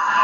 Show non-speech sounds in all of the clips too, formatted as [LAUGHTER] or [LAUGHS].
Your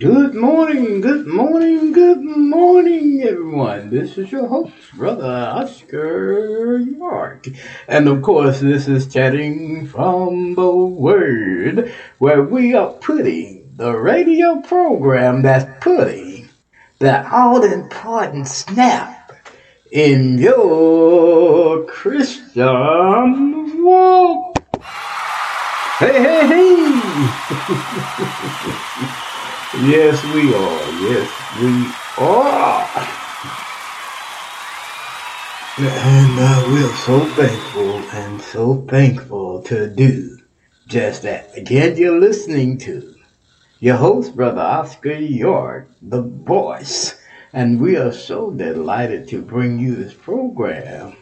Good morning, good morning, good morning, everyone. This is your host, Brother Oscar York. And of course, this is Chatting from the Word, where we are putting the radio program that's putting that all important snap in your Christian walk. Hey, hey, hey! [LAUGHS] Yes, we are. Yes, we are. And uh, we're so thankful and so thankful to do just that. Again, you're listening to your host, Brother Oscar York, the voice. And we are so delighted to bring you this program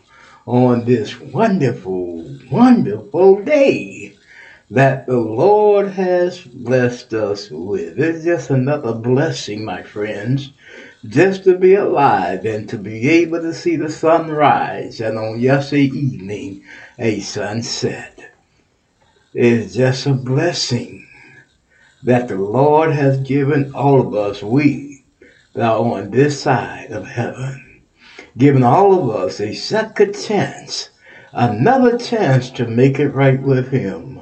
on this wonderful, wonderful day that the Lord has blessed us with. It's just another blessing, my friends, just to be alive and to be able to see the sun rise and on yesterday evening a sunset. It's just a blessing that the Lord has given all of us, we that are on this side of heaven, given all of us a second chance, another chance to make it right with Him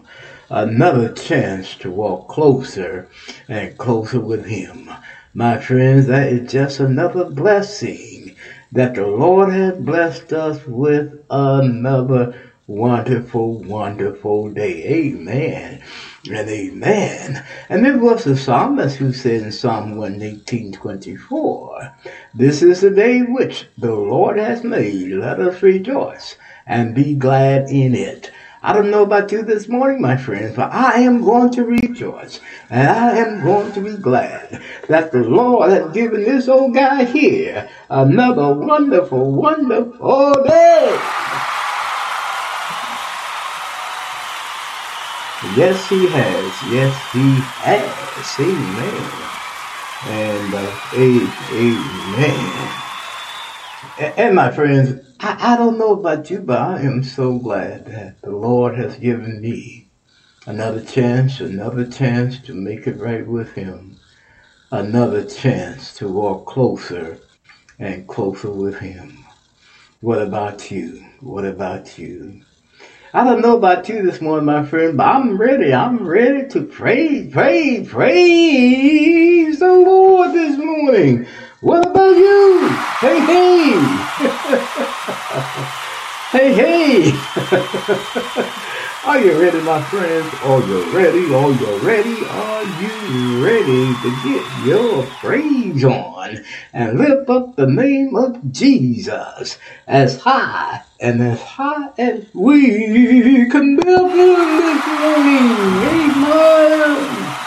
another chance to walk closer and closer with Him. My friends, that is just another blessing that the Lord has blessed us with another wonderful, wonderful day. Amen and amen. And it was the psalmist who said in Psalm 118, 24, This is the day which the Lord has made. Let us rejoice and be glad in it. I don't know about you this morning, my friends, but I am going to rejoice and I am going to be glad that the Lord has given this old guy here another wonderful, wonderful day. Yes, he has. Yes, he has. Amen. And uh, amen. And my friends, I, I don't know about you, but I am so glad that the Lord has given me another chance, another chance to make it right with Him, another chance to walk closer and closer with Him. What about you? What about you? I don't know about you this morning, my friend, but I'm ready. I'm ready to praise, praise, praise the Lord this morning. What about you? Hey, hey! [LAUGHS] [LAUGHS] hey, hey! [LAUGHS] Are you ready, my friends? Are you ready? Are you ready? Are you ready to get your praise on and lift up the name of Jesus as high and as high as we can build this morning? Amen!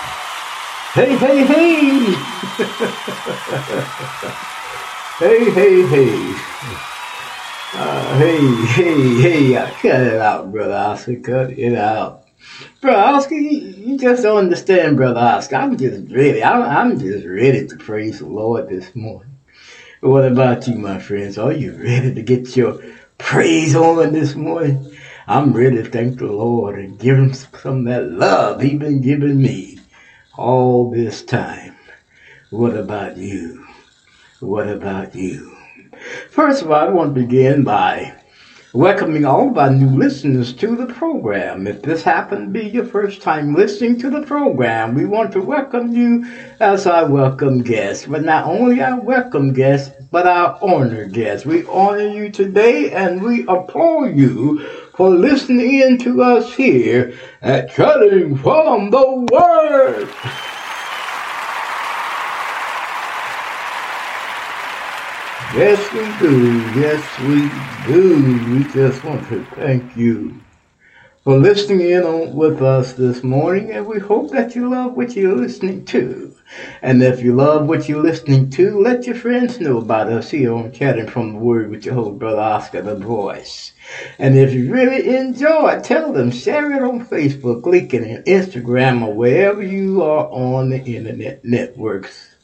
Hey, hey, hey! [LAUGHS] hey, hey, hey. Uh, hey, hey, hey, cut it out, brother Oscar. Cut it out. Bro, Oscar, you, you just don't understand, brother Oscar. I'm just ready. I'm, I'm just ready to praise the Lord this morning. What about you, my friends? Are you ready to get your praise on this morning? I'm ready to thank the Lord and give him some of that love he's been giving me all this time. What about you? What about you? First of all, I want to begin by welcoming all of our new listeners to the program. If this happened to be your first time listening to the program, we want to welcome you as our welcome guest. But not only our welcome guest, but our honored guest. We honor you today and we applaud you for listening in to us here at Chatting from the Word. Yes, we do. Yes, we do. We just want to thank you for listening in on, with us this morning, and we hope that you love what you're listening to. And if you love what you're listening to, let your friends know about us here on Chatting from the Word with your host, Brother Oscar the Voice. And if you really enjoy tell them, share it on Facebook, LinkedIn, Instagram, or wherever you are on the internet networks.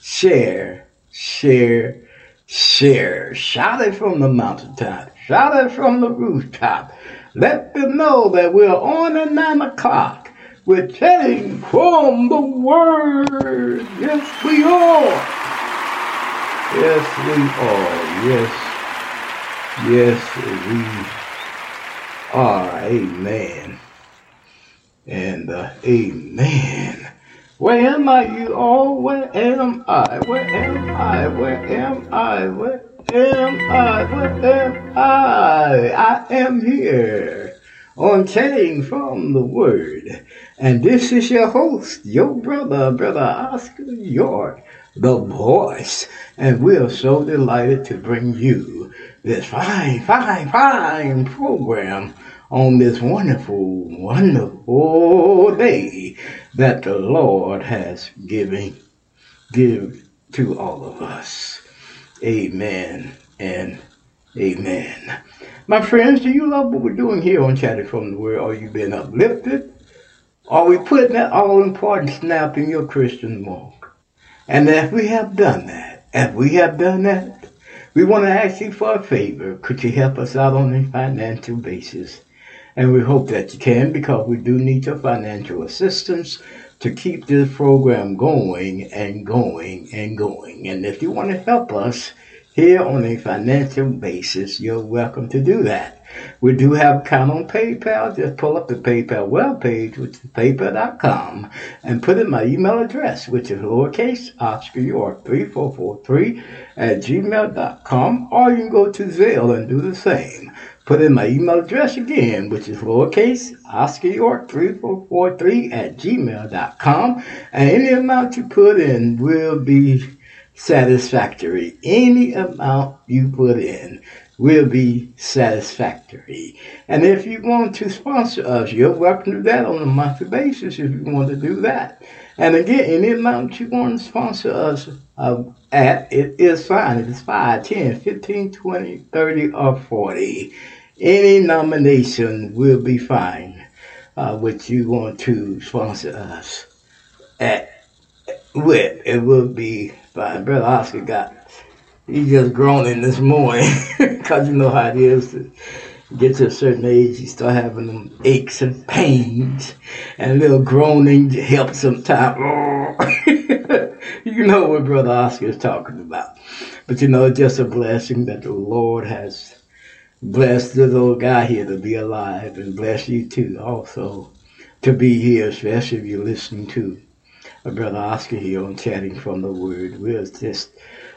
Share, share, share. Shout it from the mountaintop. Shout it from the rooftop. Let them know that we're on at 9 o'clock. We're telling from the Word. Yes, we are. Yes, we are. Yes. Yes, we are. Amen. And uh, amen. Where am I, you all? Where am I? Where am I? Where am I? Where am I? Where am I? I am here on Chatting from the Word. And this is your host, your brother, Brother Oscar York, the voice. And we are so delighted to bring you this fine, fine, fine program on this wonderful, wonderful day that the Lord has given, give to all of us. Amen and amen. My friends, do you love what we're doing here on Chatting from the Word? Are you being uplifted? Are we putting that all important snap in your Christian walk? And if we have done that, if we have done that, we want to ask you for a favor. Could you help us out on a financial basis? And we hope that you can because we do need your financial assistance to keep this program going and going and going. And if you want to help us here on a financial basis, you're welcome to do that. We do have a account on PayPal. Just pull up the PayPal web page, which is paypal.com, and put in my email address, which is lowercase Oscar York 3443 at gmail.com, or you can go to Zelle and do the same. Put in my email address again, which is lowercase Oscar York 3443 at gmail.com, and any amount you put in will be satisfactory. Any amount you put in will be satisfactory. And if you want to sponsor us, you're welcome to that on a monthly basis if you want to do that. And again, any amount you want to sponsor us uh, at, it is fine. It is 5, 10, 15, 20, 30, or 40. Any nomination will be fine, uh, which you want to sponsor us at with. It will be fine. Brother Oscar got he just groaning this morning [LAUGHS] because you know how it is to get to a certain age you start having them aches and pains and a little groaning helps sometimes [LAUGHS] [LAUGHS] you know what brother oscar is talking about. But you know it's just a blessing that the lord has blessed this little guy here to be alive and bless you too also to be here especially if you're listening to brother oscar here on chatting from the word. We're just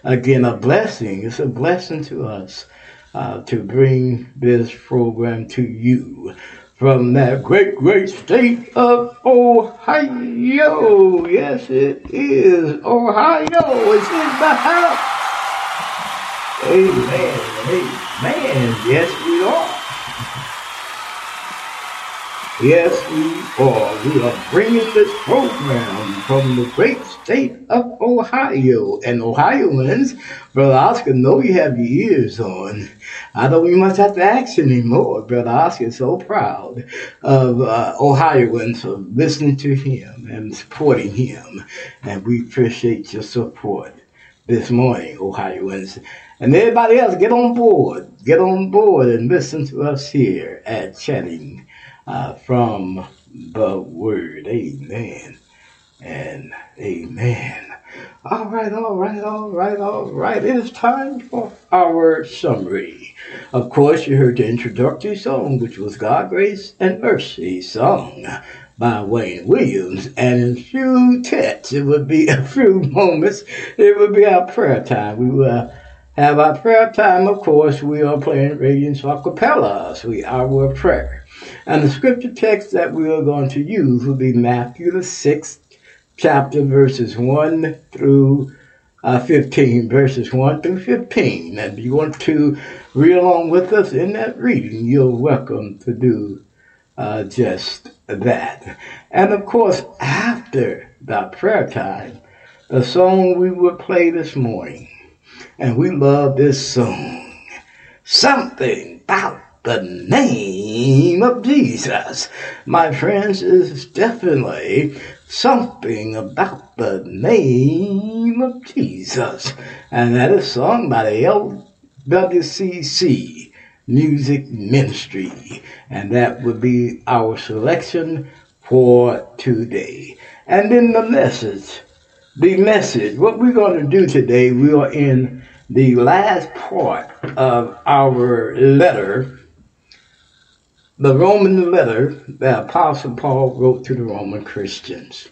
again a blessing. It's a blessing to us uh, to bring this program to you from that great, great state of Ohio. Yes, it is Ohio. It's in the house. Amen. Amen. Yes, we are. Yes, we are. We are bringing this program from the great state of Ohio. And Ohioans, Brother Oscar, know you have your ears on. I don't even much have to ask anymore. Brother Oscar is so proud of uh, Ohioans for listening to him and supporting him. And we appreciate your support this morning, Ohioans. And everybody else, get on board. Get on board and listen to us here at Chatting uh, from the Word. Amen and amen. All right, all right, all right, all right. It is time for our summary. Of course, you heard the introductory song, which was God, Grace, and Mercy song by Wayne Williams. And in a few texts, it would be [LAUGHS] a few moments, it would be our prayer time. We will have our prayer time, of course. We are playing Radiance Acapella, we our prayer. And the scripture text that we are going to use will be Matthew the sixth chapter, verses one through uh, 15, verses 1 through 15. And if you want to read along with us in that reading, you're welcome to do uh, just that. And of course, after the prayer time, the song we will play this morning, and we love this song, Something About the Name of Jesus. My friends, is definitely something about the name of Jesus. And that is sung by the LWCC Music Ministry. And that would be our selection for today. And then the message. The message. What we're going to do today, we are in the last part of our letter the Roman letter that Apostle Paul wrote to the Roman Christians.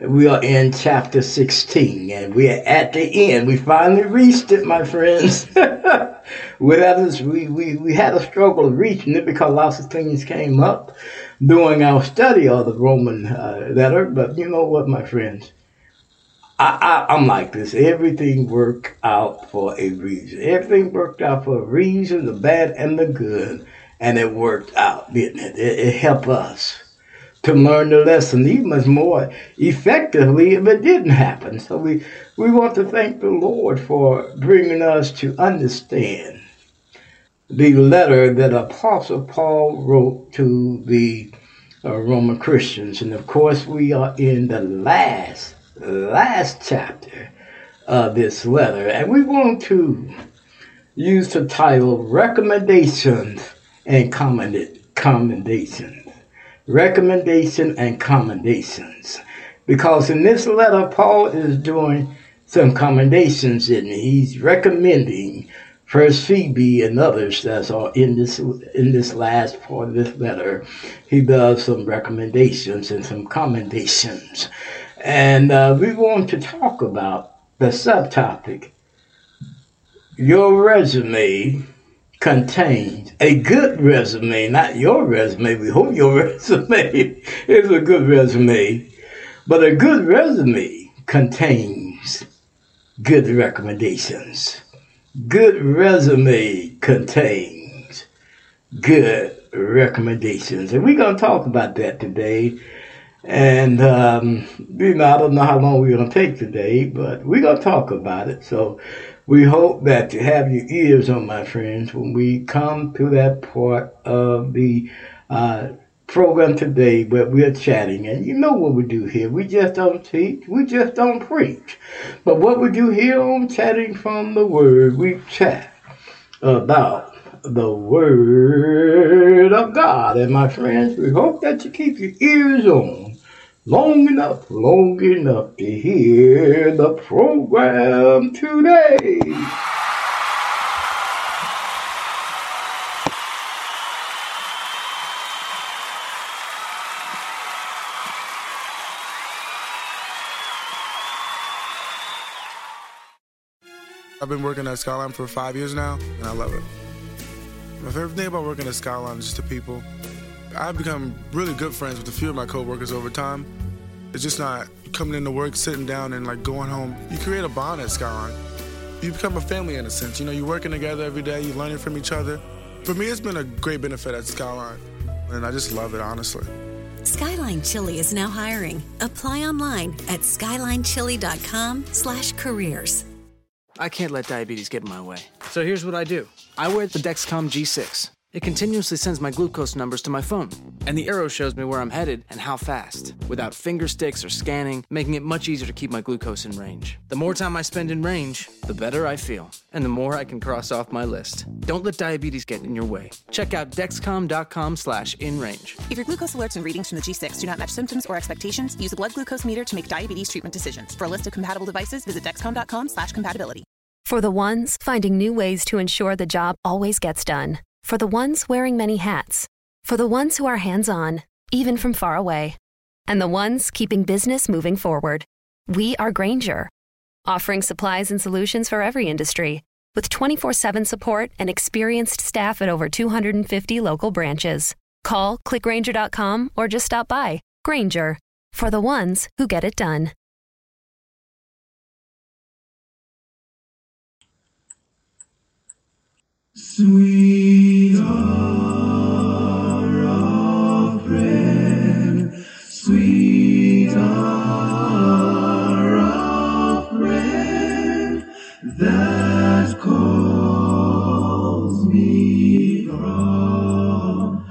We are in chapter 16 and we are at the end. We finally reached it, my friends. [LAUGHS] had we, we, we had a struggle of reaching it because lots of things came up during our study of the Roman uh, letter. But you know what, my friends? I, I, I'm like this. Everything worked out for a reason. Everything worked out for a reason, the bad and the good and it worked out, didn't it? It, it helped us to learn the lesson even more effectively if it didn't happen. So we, we want to thank the Lord for bringing us to understand the letter that Apostle Paul wrote to the uh, Roman Christians. And of course, we are in the last, last chapter of this letter. And we want to use the title Recommendations and commendations. Recommendation and commendations. Because in this letter, Paul is doing some commendations and he's recommending First Phoebe and others that are in this in this last part of this letter. He does some recommendations and some commendations. And uh, we want to talk about the subtopic, your resume contains a good resume, not your resume. We hope your [LAUGHS] resume is a good resume, but a good resume contains good recommendations. Good resume contains good recommendations. And we're going to talk about that today. And, um, you know, I don't know how long we're going to take today, but we're going to talk about it. So we hope that you have your ears on, my friends, when we come to that part of the uh, program today where we're chatting. And you know what we do here. We just don't teach, we just don't preach. But what we do here on Chatting from the Word, we chat about the Word of God. And my friends, we hope that you keep your ears on long enough, long enough to hear the program today. I've been working at Skyline for five years now, and I love it. My favorite thing about working at Skyline is just the people. I've become really good friends with a few of my coworkers over time. It's just not coming into work, sitting down, and like going home. You create a bond at Skyline. You become a family in a sense. You know, you're working together every day, you're learning from each other. For me, it's been a great benefit at Skyline, and I just love it, honestly. Skyline Chili is now hiring. Apply online at skylinechili.com slash careers. I can't let diabetes get in my way. So here's what I do. I wear the Dexcom G6. It continuously sends my glucose numbers to my phone, and the arrow shows me where I'm headed and how fast, without finger sticks or scanning, making it much easier to keep my glucose in range. The more time I spend in range, the better I feel, and the more I can cross off my list. Don't let diabetes get in your way. Check out dexcom.com slash in range. If your glucose alerts and readings from the G6 do not match symptoms or expectations, use a blood glucose meter to make diabetes treatment decisions. For a list of compatible devices, visit dexcom.com slash compatibility. For the ones finding new ways to ensure the job always gets done. For the ones wearing many hats. For the ones who are hands on, even from far away. And the ones keeping business moving forward. We are Grainger, offering supplies and solutions for every industry. With 24 7 support and experienced staff at over 250 local branches. Call clickgrainger.com or just stop by. Grainger, for the ones who get it done. Sweet hour of prayer, sweet hour of prayer that calls me from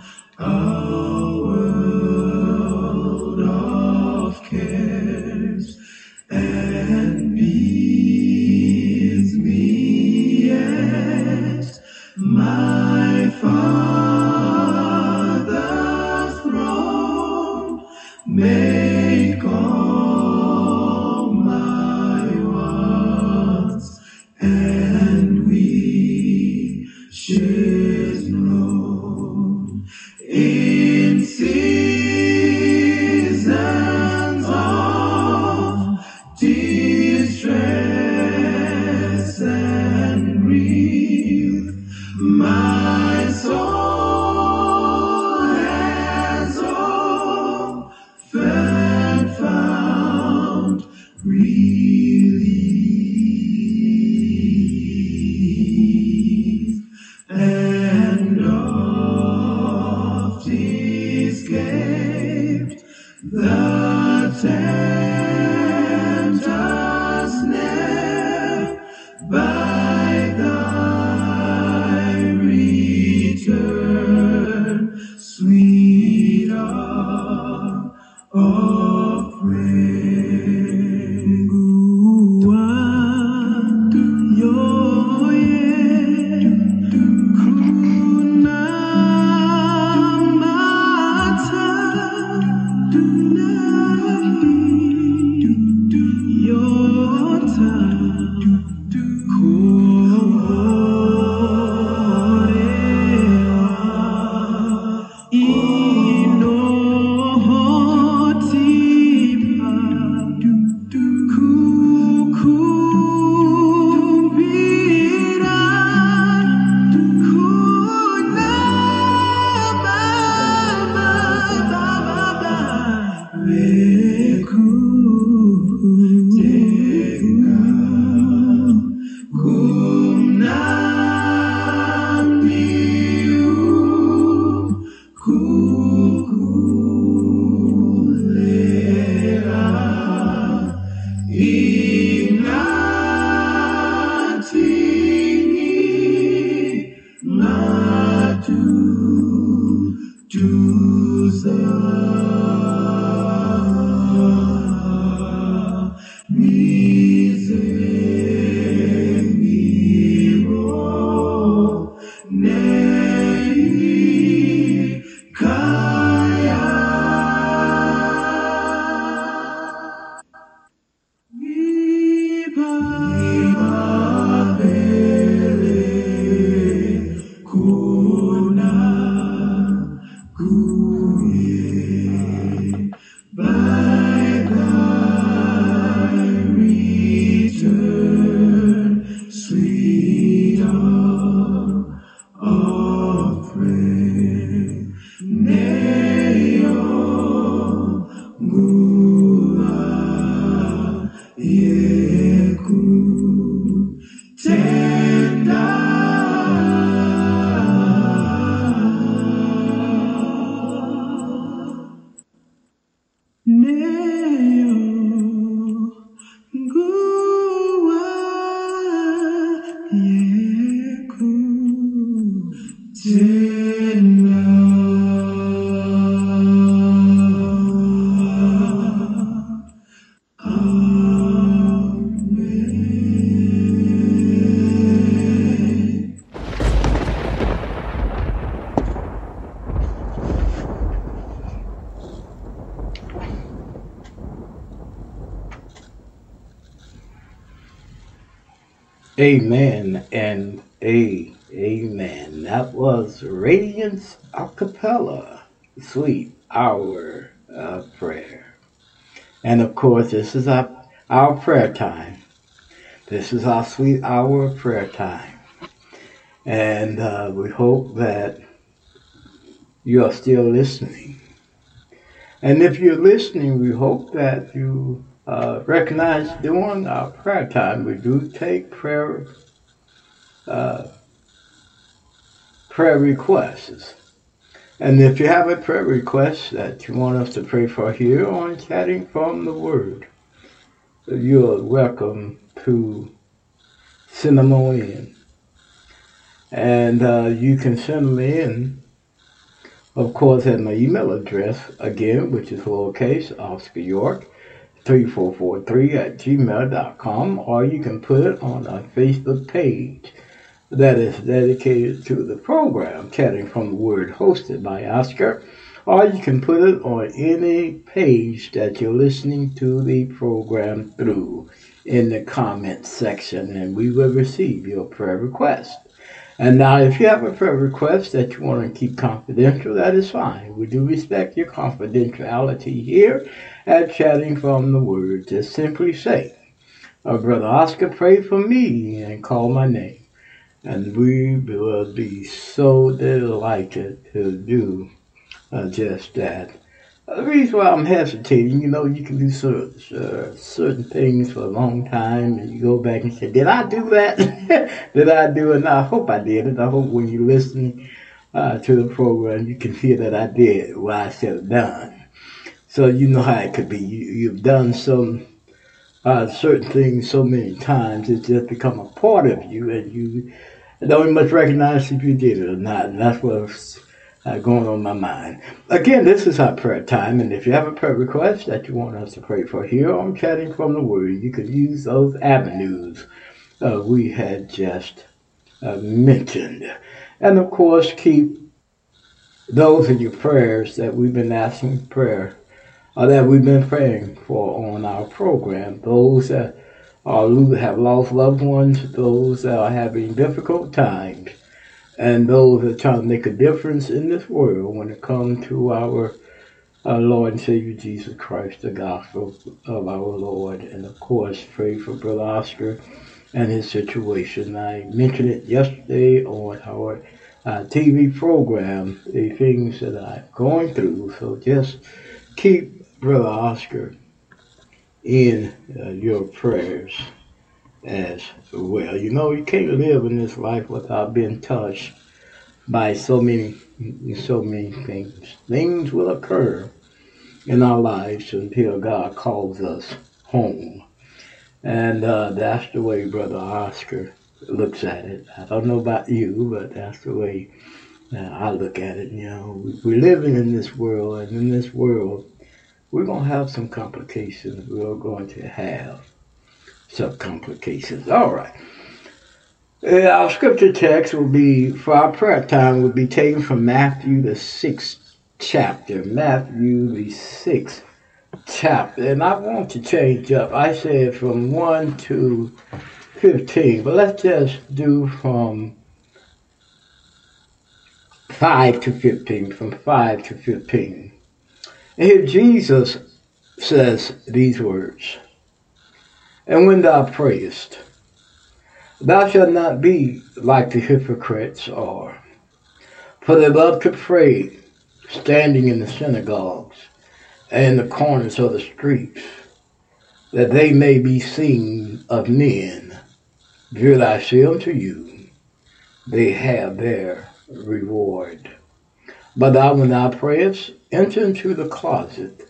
Amen and a amen. That was Radiance Acapella, Sweet Hour of Prayer. And of course, this is our, our prayer time. This is our sweet hour of prayer time. And uh, we hope that you are still listening. And if you're listening, we hope that you uh, recognize during our prayer time, we do take prayer uh, prayer requests. And if you have a prayer request that you want us to pray for here on Chatting from the Word, you're welcome to send them on in. And uh, you can send them in, of course, at my email address, again, which is lowercase, Oscar York, 3443 at gmail.com, or you can put it on our Facebook page that is dedicated to the program, Chatting from the Word, hosted by Oscar, or you can put it on any page that you're listening to the program through in the comments section, and we will receive your prayer request. And now, if you have a prayer request that you want to keep confidential, that is fine. We do respect your confidentiality here at Chatting from the Word. Just simply say, uh, Brother Oscar, pray for me and call my name. And we will be so delighted to do uh, just that. The reason why I'm hesitating, you know, you can do certain, uh, certain things for a long time and you go back and say, Did I do that? [LAUGHS] did I do it? I hope I did it. I hope when you listen uh, to the program, you can hear that I did what I said done. So you know how it could be. You, you've done some uh, certain things so many times, it's just become a part of you, and you don't even much recognize if you did it or not. And that's what's uh, going on my mind. Again, this is our prayer time, and if you have a prayer request that you want us to pray for here on Chatting from the Word, you could use those avenues uh, we had just uh, mentioned. And of course, keep those in your prayers that we've been asking prayer, or that we've been praying for on our program. Those that are have lost loved ones, those that are having difficult times, and those that trying to make a difference in this world when it comes to our our Lord and Savior Jesus Christ, the gospel of our Lord. And of course, pray for Brother Oscar and his situation. I mentioned it yesterday on our uh, TV program, the things that I'm going through. So just keep Brother Oscar in uh, your prayers as well. You know, you can't live in this life without being touched by so many, so many things. Things will occur in our lives until God calls us home. And uh, that's the way Brother Oscar looks at it. I don't know about you, but that's the way uh, I look at it. You know, we- we're living in this world, and in this world, we're going to have some complications. We're going to have some complications. All right. Uh, our scripture text will be, for our prayer time, will be taken from Matthew, the sixth chapter. Matthew, the sixth chapter. And I want to change up. I said from 1 to 15, but let's just do from 5 to 15. From 5 to 15. And here Jesus says these words And when thou prayest, thou shalt not be like the hypocrites are, for they love to pray standing in the synagogues and in the corners of the streets, that they may be seen of men. Verily I say unto you, they have their reward. But thou, when thou prayest, enter into the closet,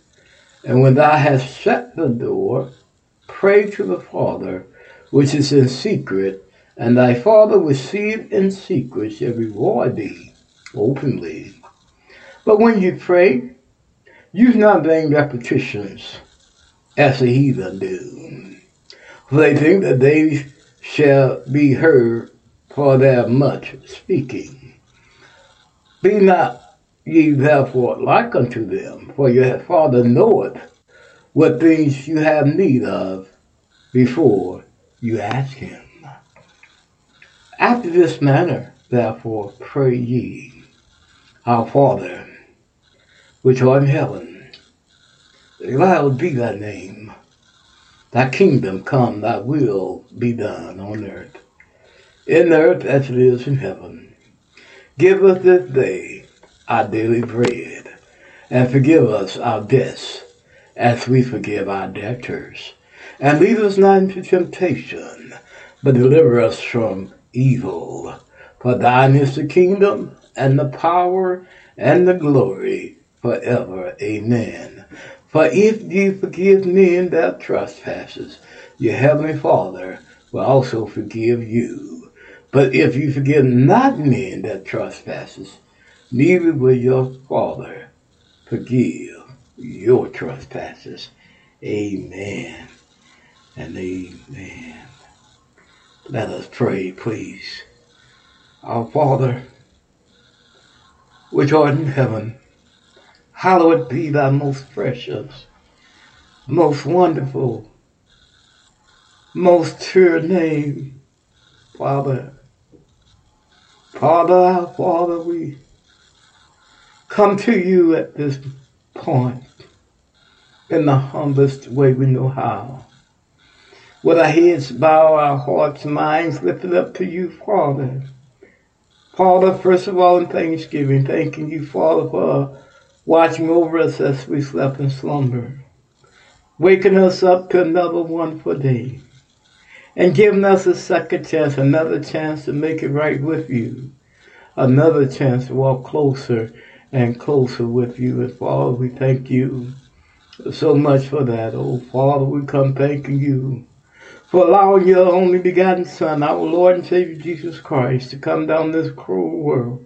and when thou hast shut the door, pray to the Father which is in secret, and thy Father which seeth in secret shall reward thee openly. But when you pray, use not vain repetitions as the heathen do. For they think that they shall be heard for their much speaking. Be not ye therefore like unto them, for your Father knoweth what things you have need of before you ask him. After this manner, therefore, pray ye, Our Father, which art in heaven, hallowed be thy name. Thy kingdom come, thy will be done on earth, in earth as it is in heaven. Give us this day our daily bread, and forgive us our debts, as we forgive our debtors. And lead us not into temptation, but deliver us from evil. For thine is the kingdom, and the power, and the glory, forever. Amen. For if ye forgive men their trespasses, your heavenly Father will also forgive you. But if you forgive not men their trespasses, neither will your Father forgive your trespasses. Amen and amen. Let us pray, please. Our Father, which art in heaven, hallowed be thy most precious, most wonderful, most pure name, Father. Father, our Father, we come to you at this point in the humblest way we know how. With our heads bowed, our hearts minds lifted up to you, Father. Father, first of all, in thanksgiving, thanking you, Father, for watching over us as we slept in slumber, waking us up to another wonderful day, and giving us a second chance, another chance to make it right with you, another chance to walk closer and closer with you. And Father, we thank you so much for that. Oh, Father, we come thanking you for allowing your only begotten Son, our Lord and Savior Jesus Christ, to come down this cruel world.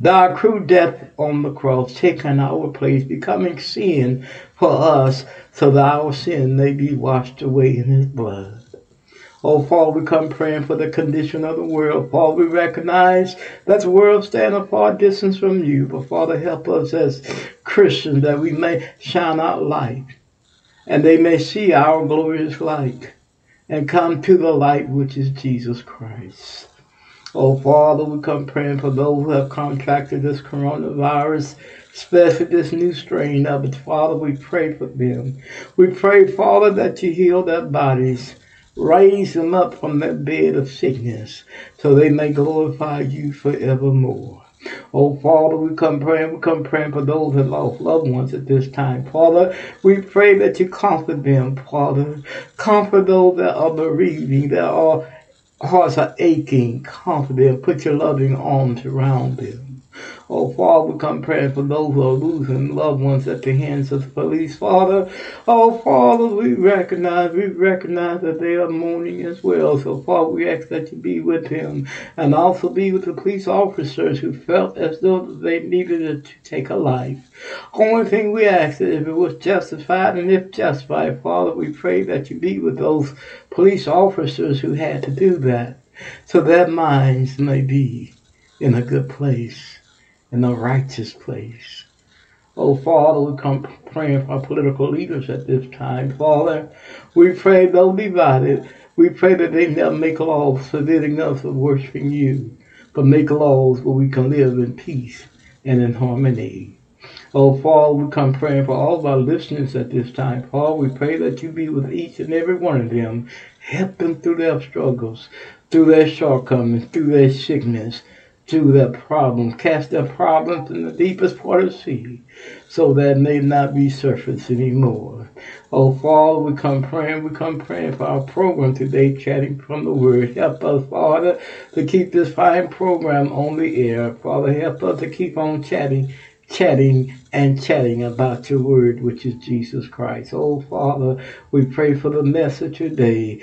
Die cruel death on the cross, taking our place, becoming sin for us, so that our sin may be washed away in his blood. Oh, Father, we come praying for the condition of the world. Father, we recognize that the world stands a far distance from you. But Father, help us as Christians that we may shine our light and they may see our glorious light and come to the light which is Jesus Christ. Oh, Father, we come praying for those who have contracted this coronavirus, especially this new strain of it. Father, we pray for them. We pray, Father, that you heal their bodies. Raise them up from that bed of sickness so they may glorify you forevermore. Oh, Father, we come praying, we come praying for those that lost loved ones at this time. Father, we pray that you comfort them, Father. Comfort those that are bereaving, that are hearts are aching. Comfort them. Put your loving arms around them. Oh, Father, we come praying for those who are losing loved ones at the hands of the police. Father, oh, Father, we recognize, we recognize that they are mourning as well. So, Father, we ask that you be with them and also be with the police officers who felt as though they needed to take a life. Only thing we ask is if it was justified and if justified, Father, we pray that you be with those police officers who had to do that so their minds may be in a good place in the righteous place. Oh, Father, we come praying for our political leaders at this time. Father, we pray they'll be divided. We pray that they never make laws forbidding us of worshiping you, but make laws where we can live in peace and in harmony. Oh, Father, we come praying for all of our listeners at this time. Father, we pray that you be with each and every one of them. Help them through their struggles, through their shortcomings, through their sickness, to their problems, cast their problems in the deepest part of the sea, so that may not be surface anymore. Oh, Father, we come praying, we come praying for our program today, chatting from the Word. Help us, Father, to keep this fine program on the air. Father, help us to keep on chatting, chatting and chatting about your word, which is Jesus Christ. Oh, Father, we pray for the message today,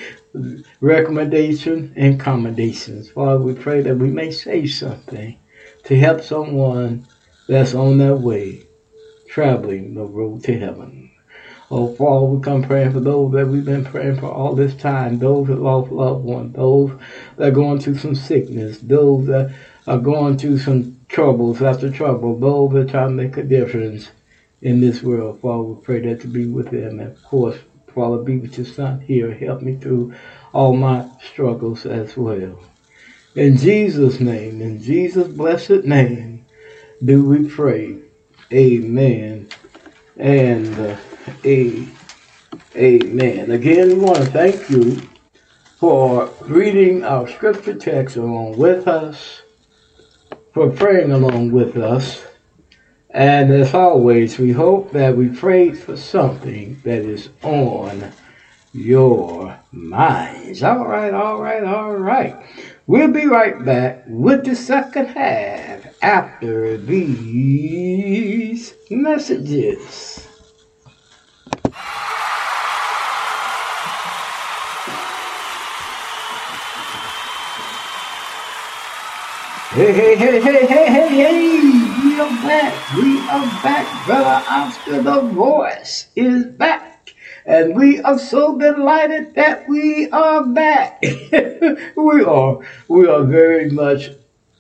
recommendation and commendations. Father, we pray that we may say something to help someone that's on their way traveling the road to heaven. Oh, Father, we come praying for those that we've been praying for all this time, those that lost loved ones, those that are going through some sickness, those that are going through some troubles after trouble, those that trying to make a difference in this world. Father, we pray that to be with them. And of course, Father, be with your son here. Help me through all my struggles as well. In Jesus' name, in Jesus' blessed name, do we pray. Amen. And uh, a, amen. Again, we want to thank you for reading our scripture text along with us, for praying along with us. And as always, we hope that we prayed for something that is on your minds. All right, all right, all right. We'll be right back with the second half after these messages. Hey, hey, hey, hey, hey, hey, hey! We are back. We are back. Brother Oscar, the voice, is back. And we are so delighted that we are back. [LAUGHS] we are. We are very much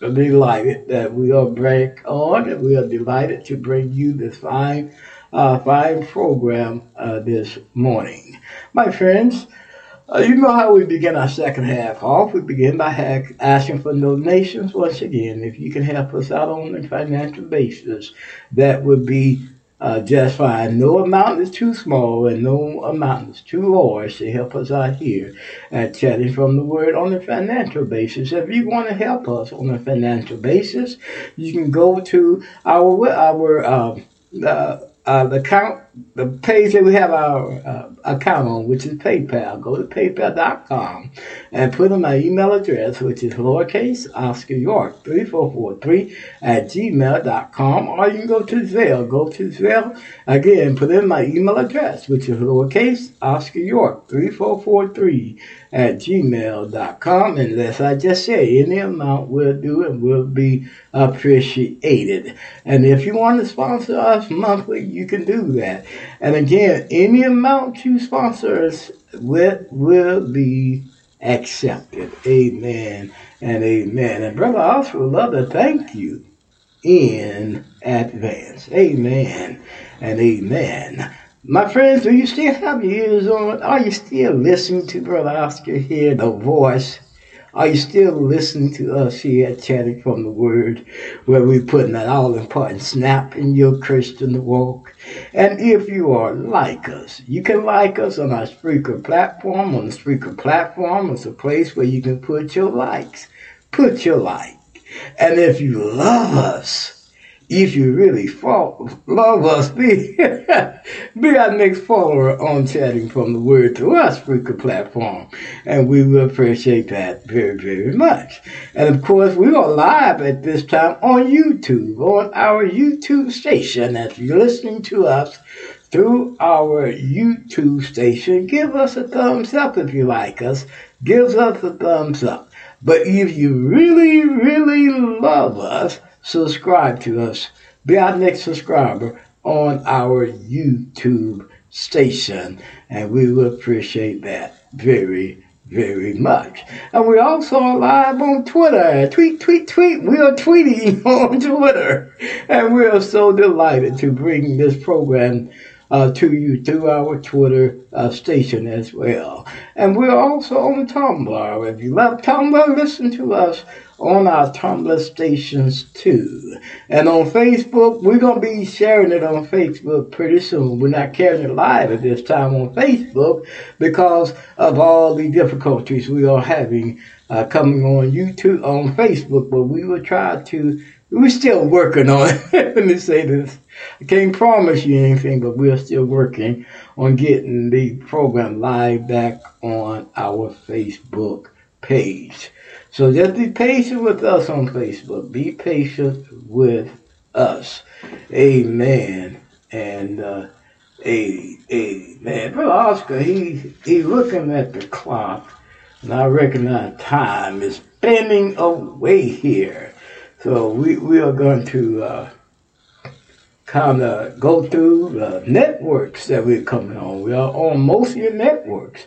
delighted that we are back on, and we are delighted to bring you this fine, uh, fine program uh, this morning. My friends, uh, you know how we begin our second half off. We begin by ha- asking for donations once again. If you can help us out on a financial basis, that would be uh, just fine. No amount is too small and no amount is too large to help us out here at Chatting from the Word on a financial basis. If you want to help us on a financial basis, you can go to our our uh, uh, uh, the account, the page that we have our uh, account on, which is PayPal. Go to paypal.com and put in my email address, which is lowercase Oscar York 3443 at gmail.com. Or you can go to Zelle. Go to Zelle. Again, put in my email address, which is lowercase Oscar York 3443 at gmail.com. And as I just said, any amount will do and will be appreciated. And if you want to sponsor us monthly, you can do that. And again, any amount you sponsor us with will be accepted. Amen and amen. And Brother Oscar would love to thank you in advance. Amen and amen. My friends, do you still have your ears on? Are you still listening to Brother Oscar here, the voice? Are you still listening to us here at Chatting from the Word, where we're putting that all important snap in your Christian walk? And if you are like us, you can like us on our Spreaker platform. On the Spreaker platform, it's a place where you can put your likes. Put your like. And if you love us, if you really fall, love us, [LAUGHS] be, be our next follower on Chatting from the Word to Us Spreaker platform. And we will appreciate that very, very much. And of course, we are live at this time on YouTube, on our YouTube station. If you're listening to us through our YouTube station, give us a thumbs up if you like us. Give us a thumbs up. But if you really, really love us, subscribe to us. Be our next subscriber on our YouTube station. And we will appreciate that very, very much. And we're also live on Twitter. Tweet, tweet, tweet. We are tweeting [LAUGHS] on Twitter. And we are so delighted to bring this program uh, to you through our Twitter uh, station as well. And we're also on Tumblr. If you love Tumblr, listen to us on our Tumblr stations too. And on Facebook, we're going to be sharing it on Facebook pretty soon. We're not carrying it live at this time on Facebook because of all the difficulties we are having uh, coming on YouTube, on Facebook, but we will try to, we're still working on it. [LAUGHS] Let me say this. I can't promise you anything, but we're still working on getting the program live back on our Facebook page. So just be patient with us on Facebook. Be patient with us. Amen. And uh, a, amen. Brother Oscar, he he looking at the clock, and I recognize time is spinning away here. So we, we are going to uh, kind of go through the networks that we're coming on. We are on most of your networks.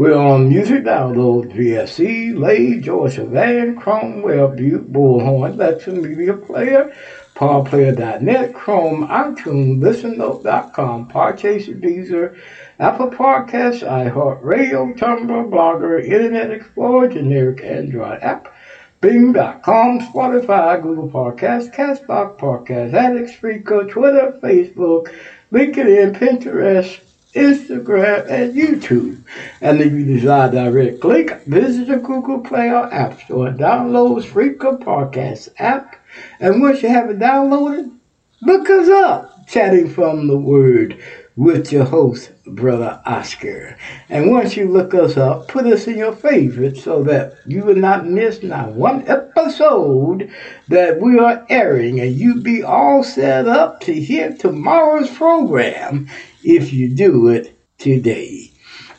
We're on Music Download, VSC, Lay, Georgia Van, Cromwell, Butte, Bullhorn, Lexa Media Player, PalmPlayer.net, Chrome, iTunes, ListenNote.com, Podchaser, Deezer, Apple Podcasts, iHeartRadio, Tumblr, Blogger, Internet Explorer, generic Android app, Bing.com, Spotify, Google Podcasts, Castbox Podcast, Addicts, Spreaker, Twitter, Facebook, LinkedIn, Pinterest, Instagram, and YouTube. And if you desire direct click, visit the Google Play or App Store and download Spreaker Podcast app. And once you have it downloaded, look us up, chatting from the Word with your host, Brother Oscar. And once you look us up, put us in your favorites so that you will not miss not one episode that we are airing and you be all set up to hear tomorrow's program if you do it today.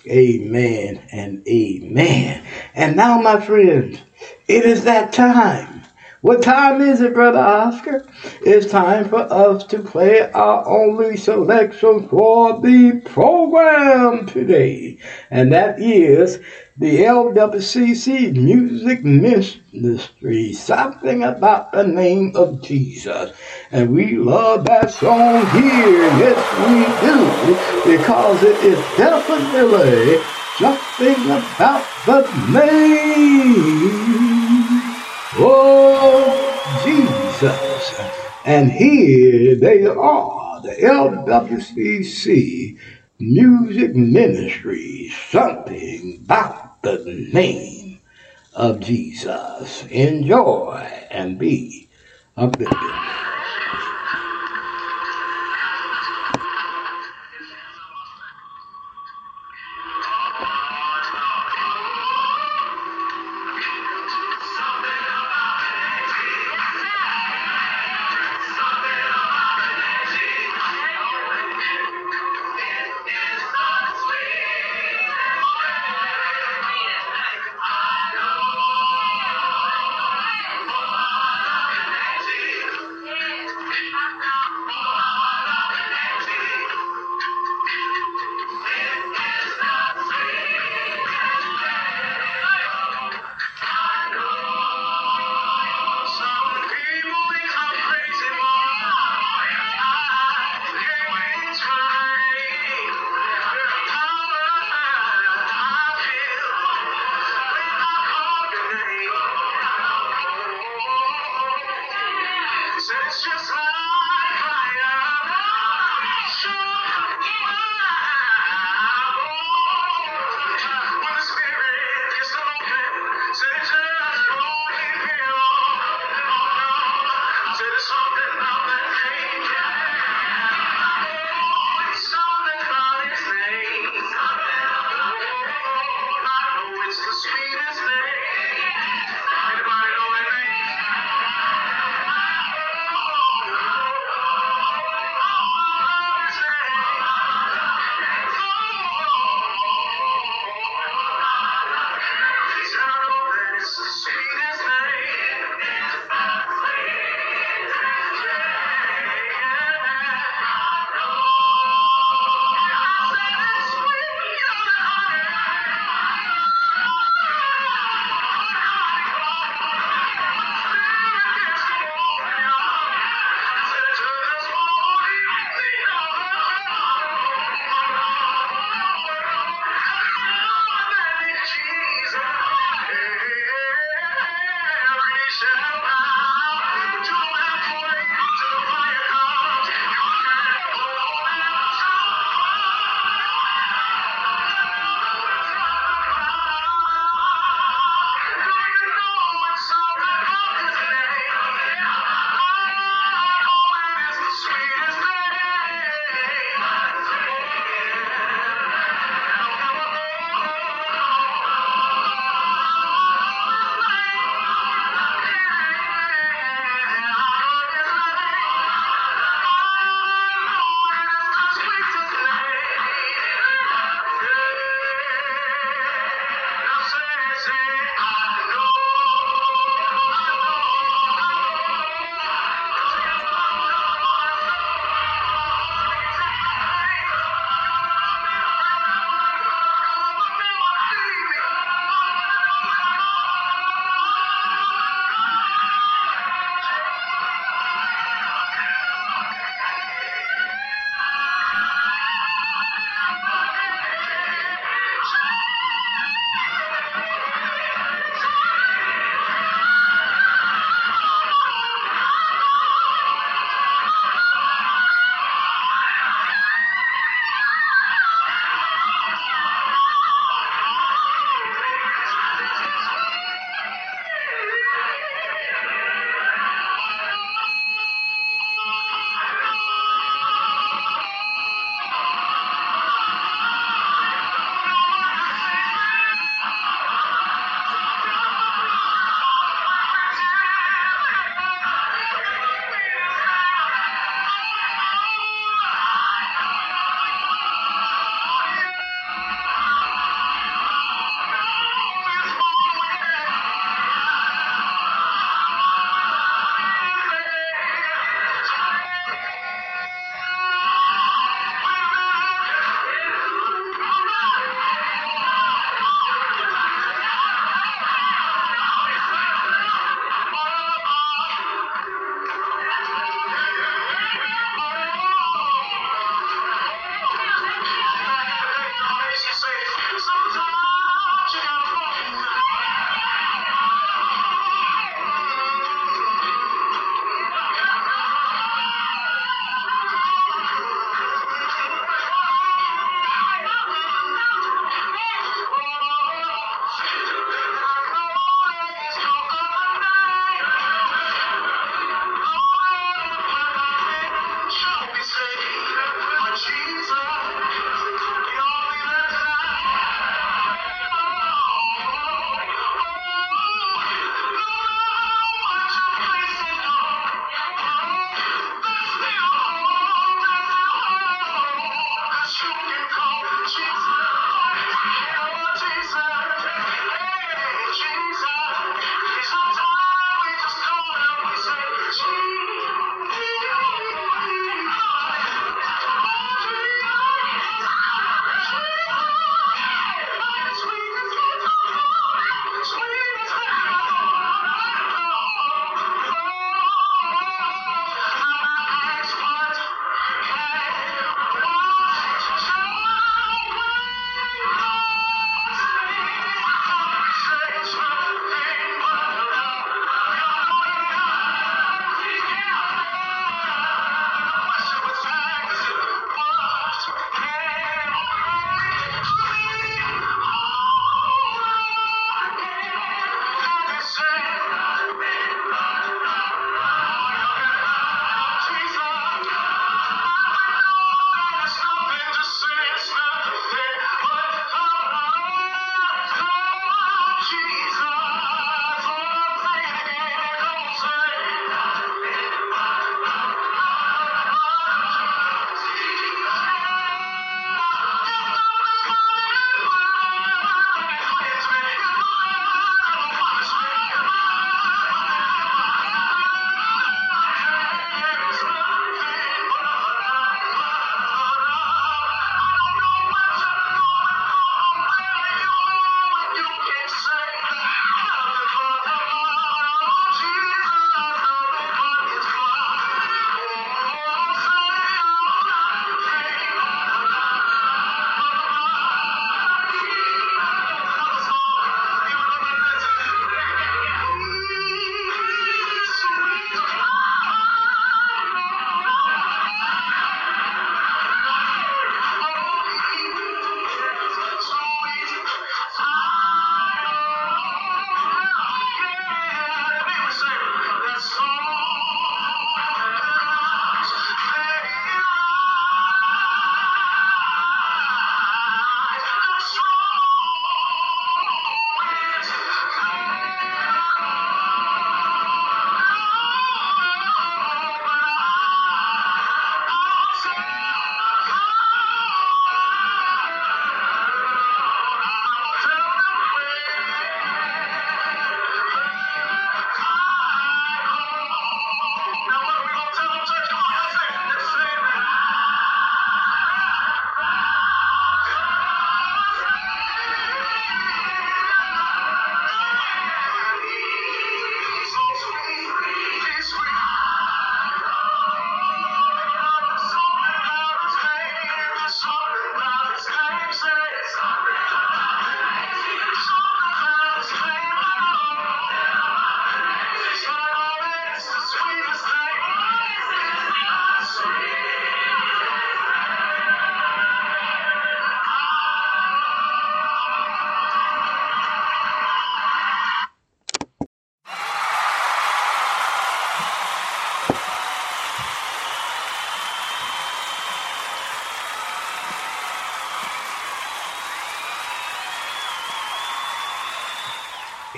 Amen and amen. And now, my friends, it is that time. What time is it, Brother Oscar? It's time for us to play our only selection for the program today. And that is the LWCC Music Ministry, something about the name of Jesus. And we love that song here, yes we do, because it is definitely something about the name Oh, Jesus. And here they are, the LWCC Music Ministry, something about the name of Jesus. Enjoy and be uplifted.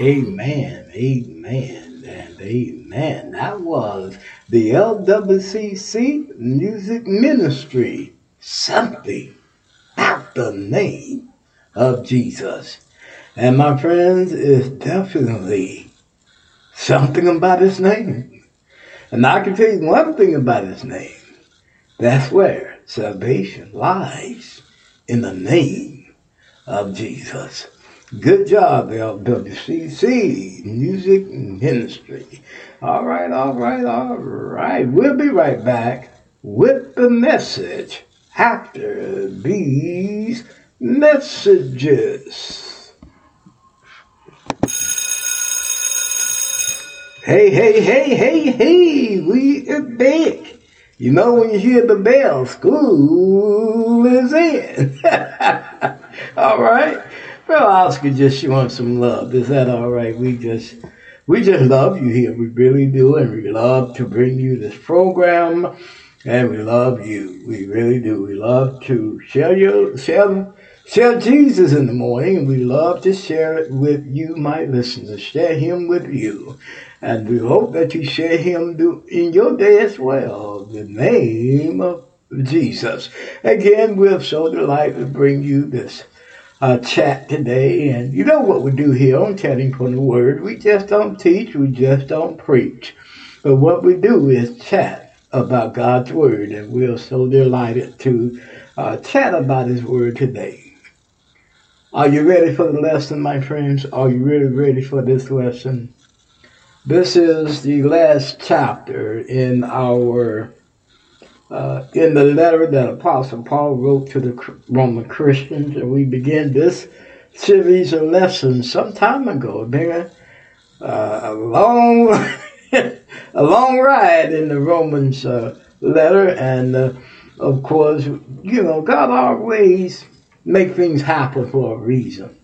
Amen, amen, and amen. That was the LWCC Music Ministry. Something about the name of Jesus. And my friends, it's definitely something about his name. And I can tell you one thing about his name. That's where salvation lies in the name of Jesus. Good job, LWCC Music Ministry. All right, all right, all right. We'll be right back with the message after these messages. Hey, hey, hey, hey, hey, we are back. You know when you hear the bell, school is in. [LAUGHS] all right. Well, Oscar just wants some love. Is that all right? We just we just love you here. We really do, and we love to bring you this program, and we love you. We really do. We love to share your share share Jesus in the morning, and we love to share it with you, my listeners. Share Him with you, and we hope that you share Him in your day as well. The name of Jesus. Again, we're so delighted to bring you this uh, chat today. And you know what we do here on Chatting from the Word. We just don't teach, we just don't preach. But what we do is chat about God's Word. And we're so delighted to uh, chat about His Word today. Are you ready for the lesson, my friends? Are you really ready for this lesson? This is the last chapter in our uh, in the letter that Apostle Paul wrote to the Roman Christians, and we began this series of lessons some time ago. Been a, uh, a long, [LAUGHS] a long ride in the Romans uh, letter, and uh, of course, you know, God always make things happen for a reason.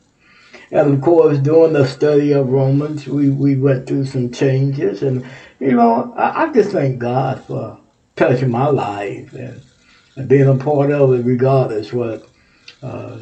And of course, during the study of Romans, we, we went through some changes, and you know, I, I just thank God for touching my life and, and being a part of it, regardless what uh,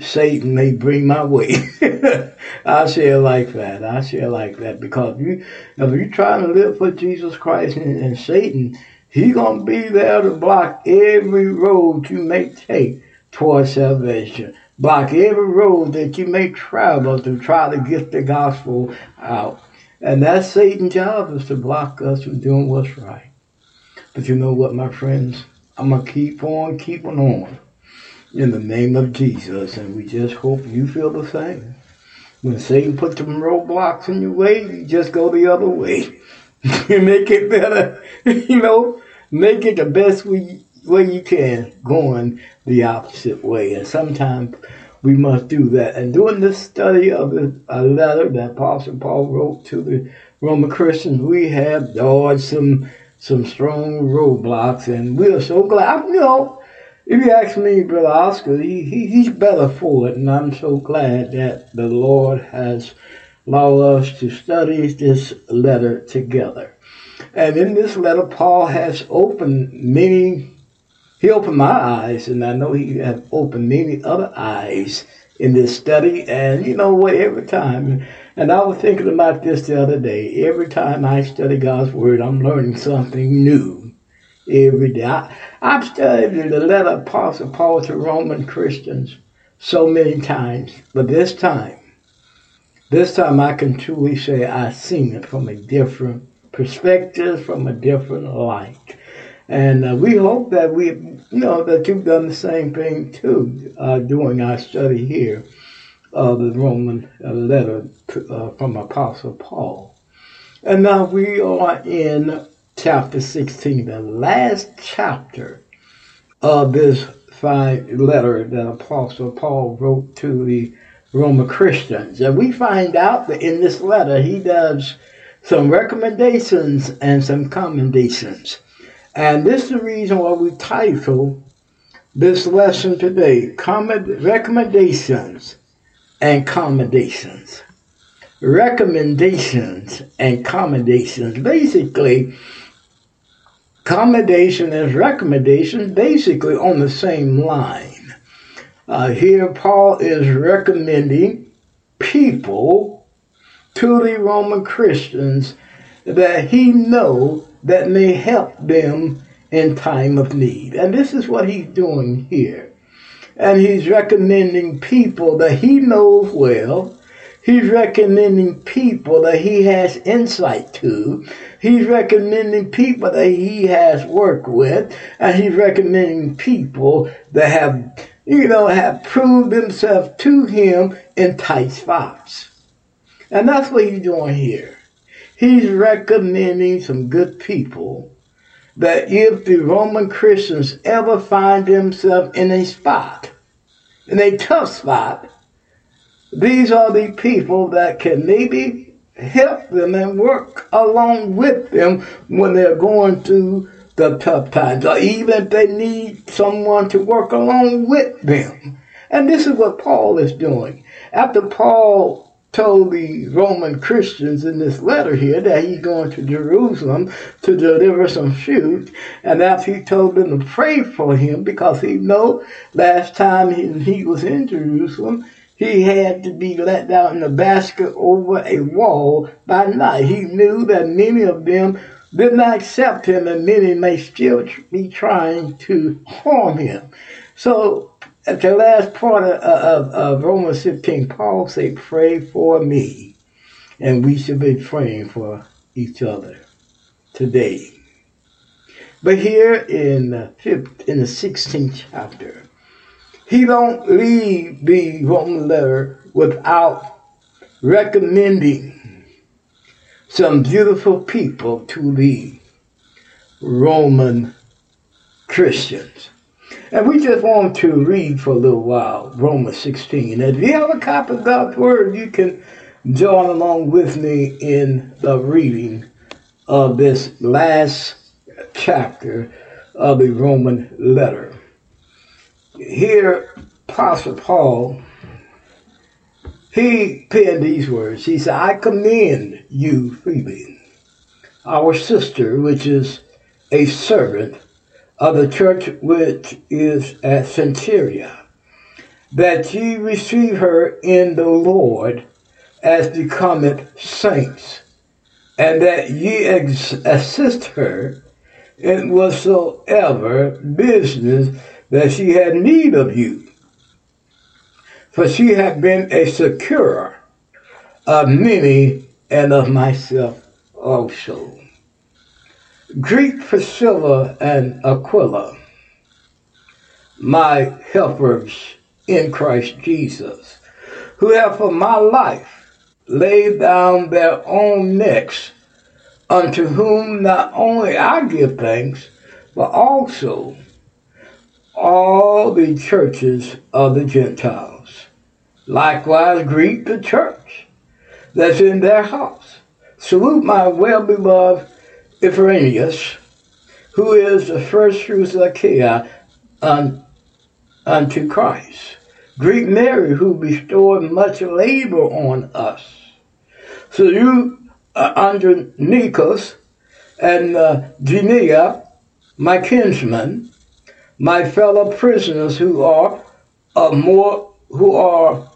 Satan may bring my way. [LAUGHS] I say it like that. I say it like that because you, if you're trying to live for Jesus Christ and, and Satan, he's gonna be there to block every road you may take towards salvation. Block every road that you may travel to try to get the gospel out. And that's Satan's job is to block us from doing what's right. But you know what, my friends? I'm going to keep on keeping on in the name of Jesus. And we just hope you feel the same. When Satan puts some roadblocks in your way, you just go the other way. [LAUGHS] you make it better, [LAUGHS] you know, make it the best way, way you can, going the opposite way. And sometimes we must do that. And during this study of a letter that Apostle Paul wrote to the Roman Christians, we have dodged some some strong roadblocks, and we are so glad. You know, if you ask me, Brother Oscar, he, he, he's better for it, and I'm so glad that the Lord has allowed us to study this letter together. And in this letter, Paul has opened many, he opened my eyes, and I know he has opened many other eyes in this study. And you know what, every time, and I was thinking about this the other day. Every time I study God's Word, I'm learning something new every day. I, I've studied the letter of Apostle Paul to Roman Christians so many times, but this time, this time I can truly say I've seen it from a different perspective, from a different light. And uh, we hope that we, you know, that you've done the same thing too uh, during our study here of the Roman letter uh, from Apostle Paul. And now we are in chapter 16, the last chapter of this five letter that Apostle Paul wrote to the Roman Christians. And we find out that in this letter he does some recommendations and some commendations. And this is the reason why we title this lesson today, Recommendations and commendations. Recommendations and commendations. Basically, commendation and recommendation basically on the same line. Uh, here, Paul is recommending people to the Roman Christians that he know that may help them in time of need. And this is what he's doing here. And he's recommending people that he knows well. He's recommending people that he has insight to. He's recommending people that he has worked with. And he's recommending people that have, you know, have proved themselves to him in tight spots. And that's what he's doing here. He's recommending some good people that if the Roman Christians ever find themselves in a spot, in a tough spot, these are the people that can maybe help them and work along with them when they're going through the tough times, or even if they need someone to work along with them. And this is what Paul is doing. After Paul told the Roman Christians in this letter here that he's going to Jerusalem to deliver some food, And after he told them to pray for him, because he know last time he, he was in Jerusalem, he had to be let down in a basket over a wall by night. He knew that many of them did not accept him and many may still be trying to harm him. So at the last part of, of, of Romans 15, Paul said, pray for me. And we should be praying for each other today. But here in the fifth, in the 16th chapter, he don't leave the Roman letter without recommending some beautiful people to the Roman Christians. And we just want to read for a little while Romans 16. And if you have a copy of God's Word, you can join along with me in the reading of this last chapter of the Roman letter. Here, Apostle Paul, he penned these words. He said, I commend you, Phoebe, our sister, which is a servant of the church which is at Cenchrea, that ye receive her in the Lord as becometh saints, and that ye ex- assist her in whatsoever business that she had need of you. For she hath been a securer of many and of myself also. Greet Priscilla and Aquila, my helpers in Christ Jesus, who have for my life laid down their own necks, unto whom not only I give thanks, but also all the churches of the Gentiles. Likewise, greet the church that's in their house. Salute my well beloved Ephraimius, who is the first of Achaia un, unto Christ. Greet Mary, who bestowed much labor on us. So you, uh, Andronicus and uh, Junia, my kinsmen, my fellow prisoners who are uh, more who are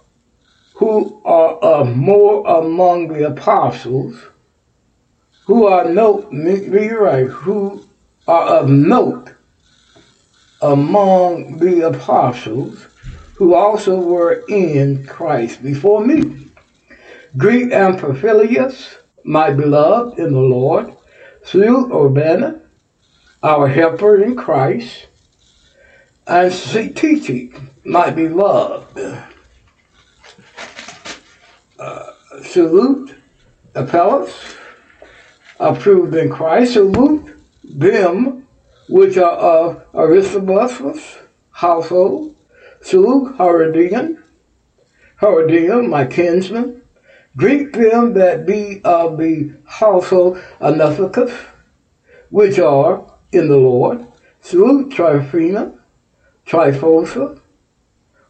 who are uh, more among the apostles, who are note, be right, who are of note among the apostles, who also were in Christ before me. Greet Amphilius, my beloved in the Lord. Salute Urbana, our helper in Christ. And Titi, my beloved. Uh, salute Apelles, approved in Christ. Salute them which are of Aristobulus' household. Salute Herodion, Herodion, my kinsman. Greet them that be of the household of Nephichus, which are in the Lord. Salute Tryphena, Tryphosa,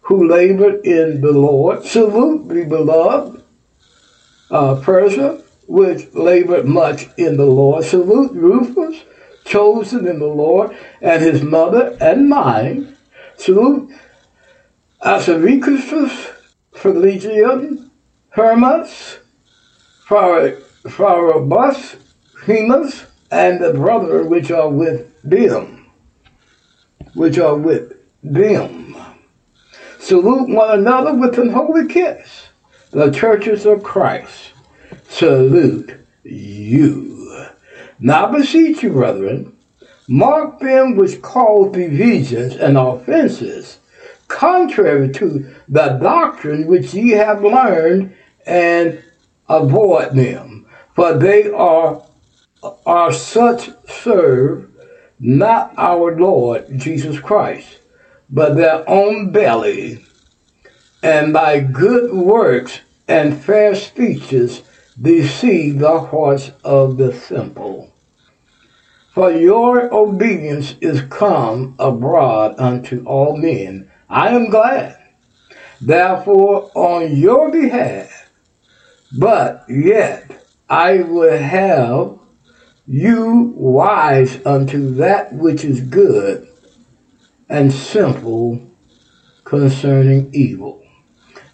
who labored in the Lord. Salute the beloved uh, Persia, which labored much in the Lord. Salute Rufus, chosen in the Lord, and his mother and mine. Salute Asaricus, Phlegium, Hermas, Pharabus, Hemus, and the brother which are with them, which are with them. Salute one another with an holy kiss. The churches of Christ salute you. Now beseech you, brethren, mark them which cause divisions and offenses, contrary to the doctrine which ye have learned, and avoid them. For they are, are such serve not our Lord Jesus Christ, but their own belly, and by good works and fair speeches deceive the hearts of the simple. For your obedience is come abroad unto all men. I am glad, therefore, on your behalf, but yet I will have you wise unto that which is good and simple concerning evil.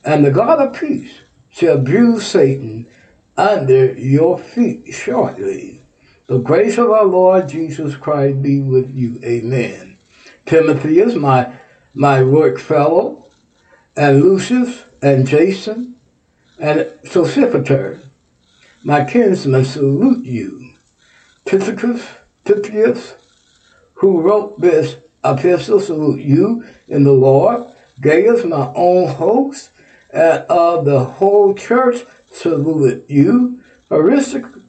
And the God of peace shall bruise Satan under your feet shortly. The grace of our Lord Jesus Christ be with you. Amen. Timothy is my, my work fellow, and Lucius and Jason and Sosipater, my kinsmen, salute you. Tychicus, Tychicus, who wrote this epistle, salute you in the Lord. Gaius, my own host, and of the whole church, salute you. Aristarchus,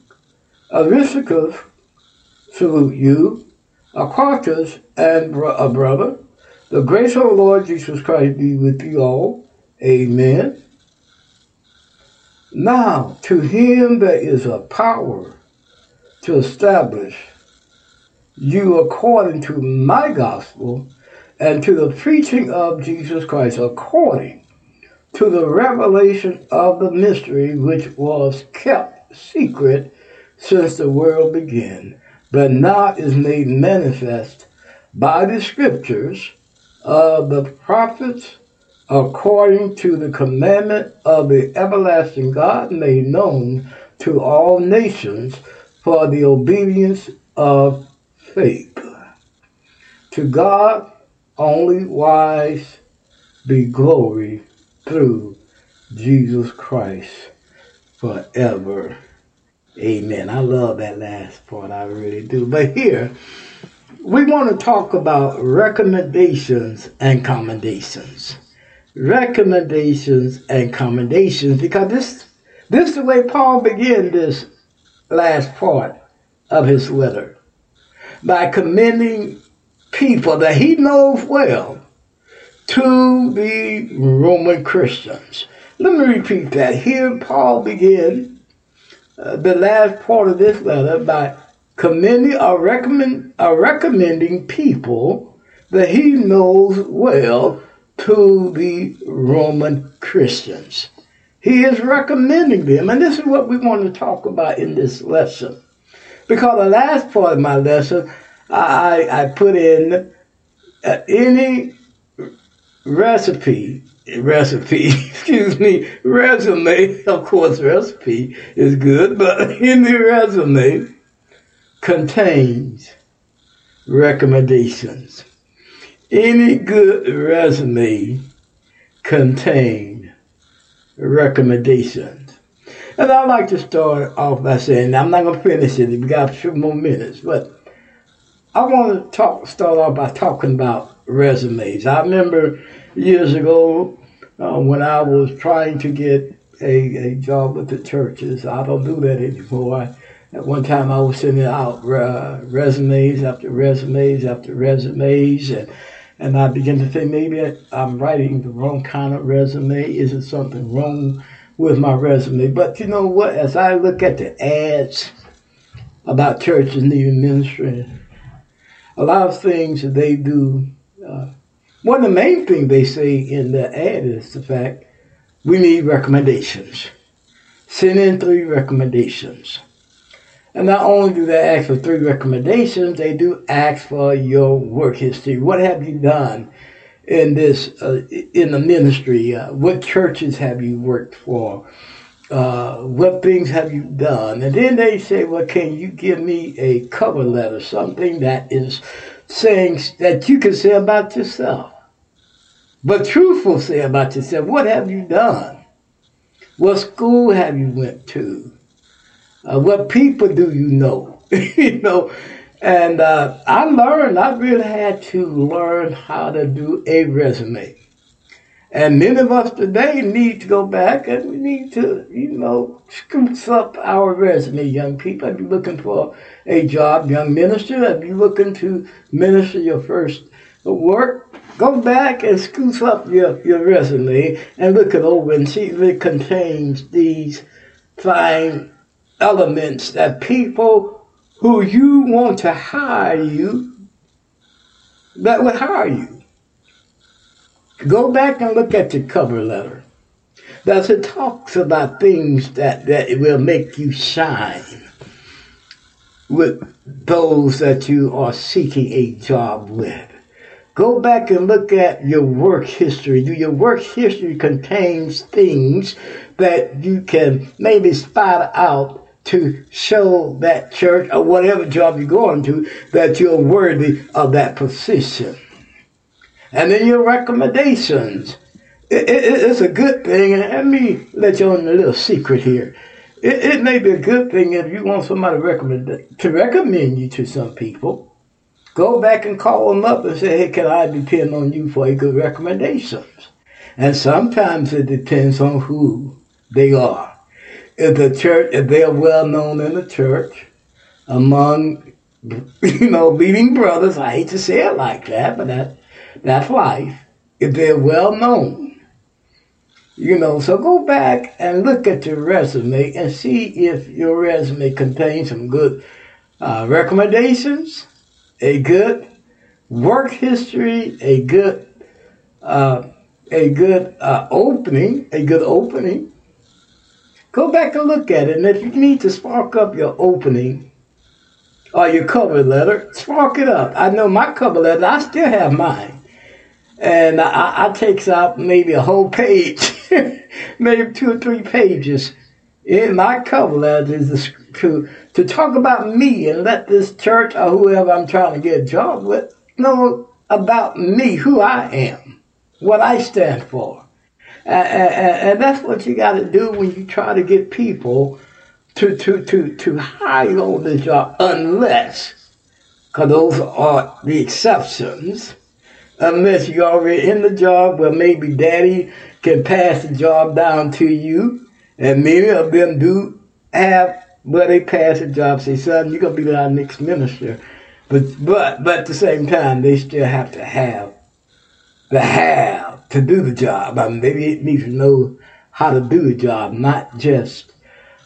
Aristarchus salute you. Aquatus and a brother. The grace of the Lord Jesus Christ be with you all. Amen. Now, to him there is a power to establish you according to my gospel and to the preaching of Jesus Christ according to the revelation of the mystery which was kept secret since the world began, but now is made manifest by the scriptures of the prophets according to the commandment of the everlasting God made known to all nations for the obedience of faith. To God only wise be glory through Jesus Christ forever. Amen. I love that last part, I really do. But here, we want to talk about recommendations and commendations. Recommendations and commendations, because this this is the way Paul began this last part of his letter. By commending people that he knows well to the Roman Christians. Let me repeat that. Here, Paul began uh, the last part of this letter by commending or, recommend, or recommending people that he knows well to the Roman Christians. He is recommending them, and this is what we want to talk about in this lesson. Because the last part of my lesson, I, I put in uh, any recipe, recipe, [LAUGHS] excuse me, resume, of course, recipe is good, but [LAUGHS] any resume contains recommendations. Any good resume contains recommendations. And I'd like to start off by saying, I'm not going to finish it, we got a few more minutes, but I want to talk, start off by talking about resumes. I remember years ago uh, when I was trying to get a, a job with the churches. I don't do that anymore. At one time, I was sending out uh, resumes after resumes after resumes, and and I began to think maybe I'm writing the wrong kind of resume. Is it something wrong with my resume? But you know what? As I look at the ads about churches needing ministry, a lot of things that they do. Uh, one of the main things they say in the ad is the fact we need recommendations. Send in three recommendations. And not only do they ask for three recommendations, they do ask for your work history. What have you done in this uh, in the ministry? Uh, what churches have you worked for? uh, what things have you done? And then they say, well, can you give me a cover letter, something that is saying that you can say about yourself? But truthful say about yourself, what have you done? What school have you went to? Uh, what people do you know? [LAUGHS] you know, and uh, I learned, I really had to learn how to do a resume. And many of us today need to go back and we need to, you know, spruce up our resume, young people. If you're looking for a job, young minister, if you're looking to minister your first work, go back and spruce up your, your resume and look it over and see if it contains these fine elements that people who you want to hire you, that would hire you. Go back and look at your cover letter. Thus it talks about things that, that will make you shine with those that you are seeking a job with. Go back and look at your work history. Do your work history contains things that you can maybe spot out to show that church or whatever job you're going to that you're worthy of that position. And then your recommendations. It, it, it's a good thing, and let me let you on a little secret here. It, it may be a good thing if you want somebody recommend, to recommend you to some people. Go back and call them up and say, hey, can I depend on you for a good recommendations? And sometimes it depends on who they are. If the church, if they are well known in the church, among, [LAUGHS] you know, leading brothers, I hate to say it like that, but that, that's life. If they're well known, you know, so go back and look at your resume and see if your resume contains some good uh, recommendations, a good work history, a good uh, a good uh, opening, a good opening. Go back and look at it, and if you need to spark up your opening or your cover letter, spark it up. I know my cover letter, I still have mine and I, I takes out maybe a whole page, [LAUGHS] maybe two or three pages in my cover letter is to to talk about me and let this church or whoever I'm trying to get a job with know about me, who I am, what I stand for. And, and, and that's what you got to do when you try to get people to, to, to, to hire on the job, unless, because those are the exceptions, unless you're already in the job where maybe daddy can pass the job down to you. And many of them do have but they pass the job, say, son, you're gonna be our next minister. But but but at the same time they still have to have the have to do the job. I mean they need to know how to do the job, not just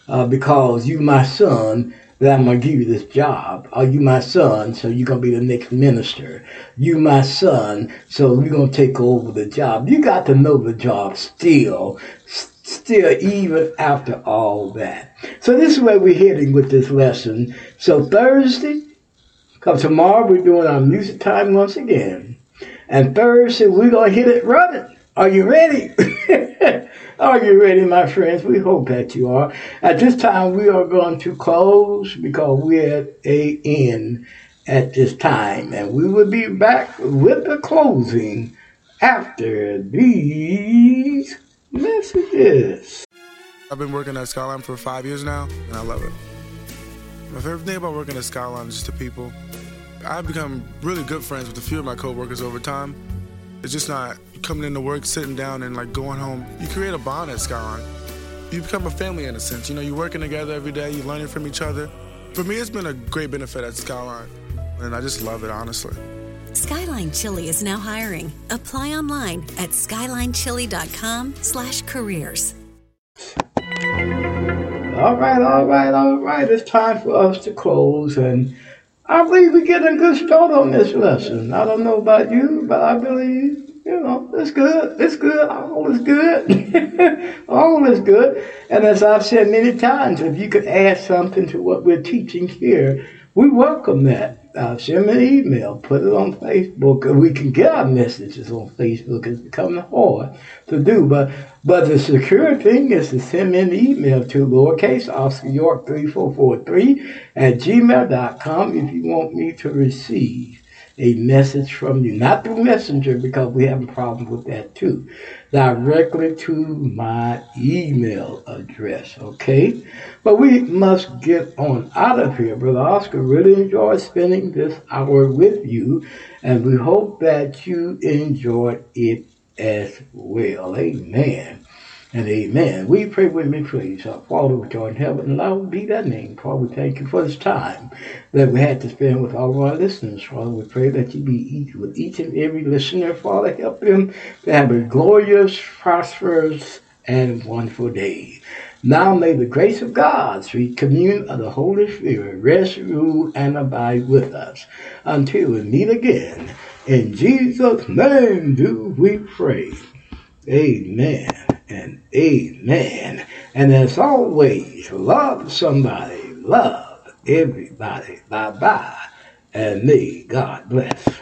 uh, because you my son that I'm to give you this job. Are you my son? So you're to be the next minister. You my son. So going to take over the job. You got to know the job still, still even after all that. So this is where we're heading with this lesson. So Thursday, because tomorrow we're doing our music time once again. And Thursday we're to hit it running. Are you ready? [LAUGHS] Are you ready, my friends? We hope that you are. At this time, we are going to close because we're at a end at this time. And we will be back with the closing after these messages. I've been working at Skyline for five years now, and I love it. My favorite thing about working at Skyline is just the people. I've become really good friends with a few of my coworkers over time. It's just not coming into work, sitting down, and like going home. You create a bond at Skyline. You become a family in a sense. You know, you're working together every day, you're learning from each other. For me, it's been a great benefit at Skyline, and I just love it, honestly. Skyline Chili is now hiring. Apply online at skylinechili.com slash careers. All right, all right, all right. It's time for us to close, and I believe we're getting a good start on this lesson. I don't know about you, but I believe, you know, it's good. It's good. All is good. [LAUGHS] All is good. And as I've said many times, if you could add something to what we're teaching here, we welcome that. uh, send me an email, put it on Facebook. We can get our messages on Facebook. It's becoming hard to do, but but the secure thing is to send me an email to lowercase Oscar York three four four three at gmail.com if you want me to receive a message from you, not through Messenger because we have a problem with that too, directly to my email address, okay? But we must get on out of here. Brother Oscar really enjoyed spending this hour with you, and we hope that you enjoyed it as well. Amen and amen. We pray with me, please. Our Father, which art in heaven, hallowed be thy name. Father, we thank you for this time that we had to spend with all of our listeners. Father, we pray that you be with each and every listener. Father, help them to have a glorious, prosperous, and wonderful day. Now may the grace of God, sweet communion of the Holy Spirit, rest, rule, and abide with us until we meet again. In Jesus' name do we pray. Amen and amen. And as always, love somebody, love everybody. Bye bye. And may God bless.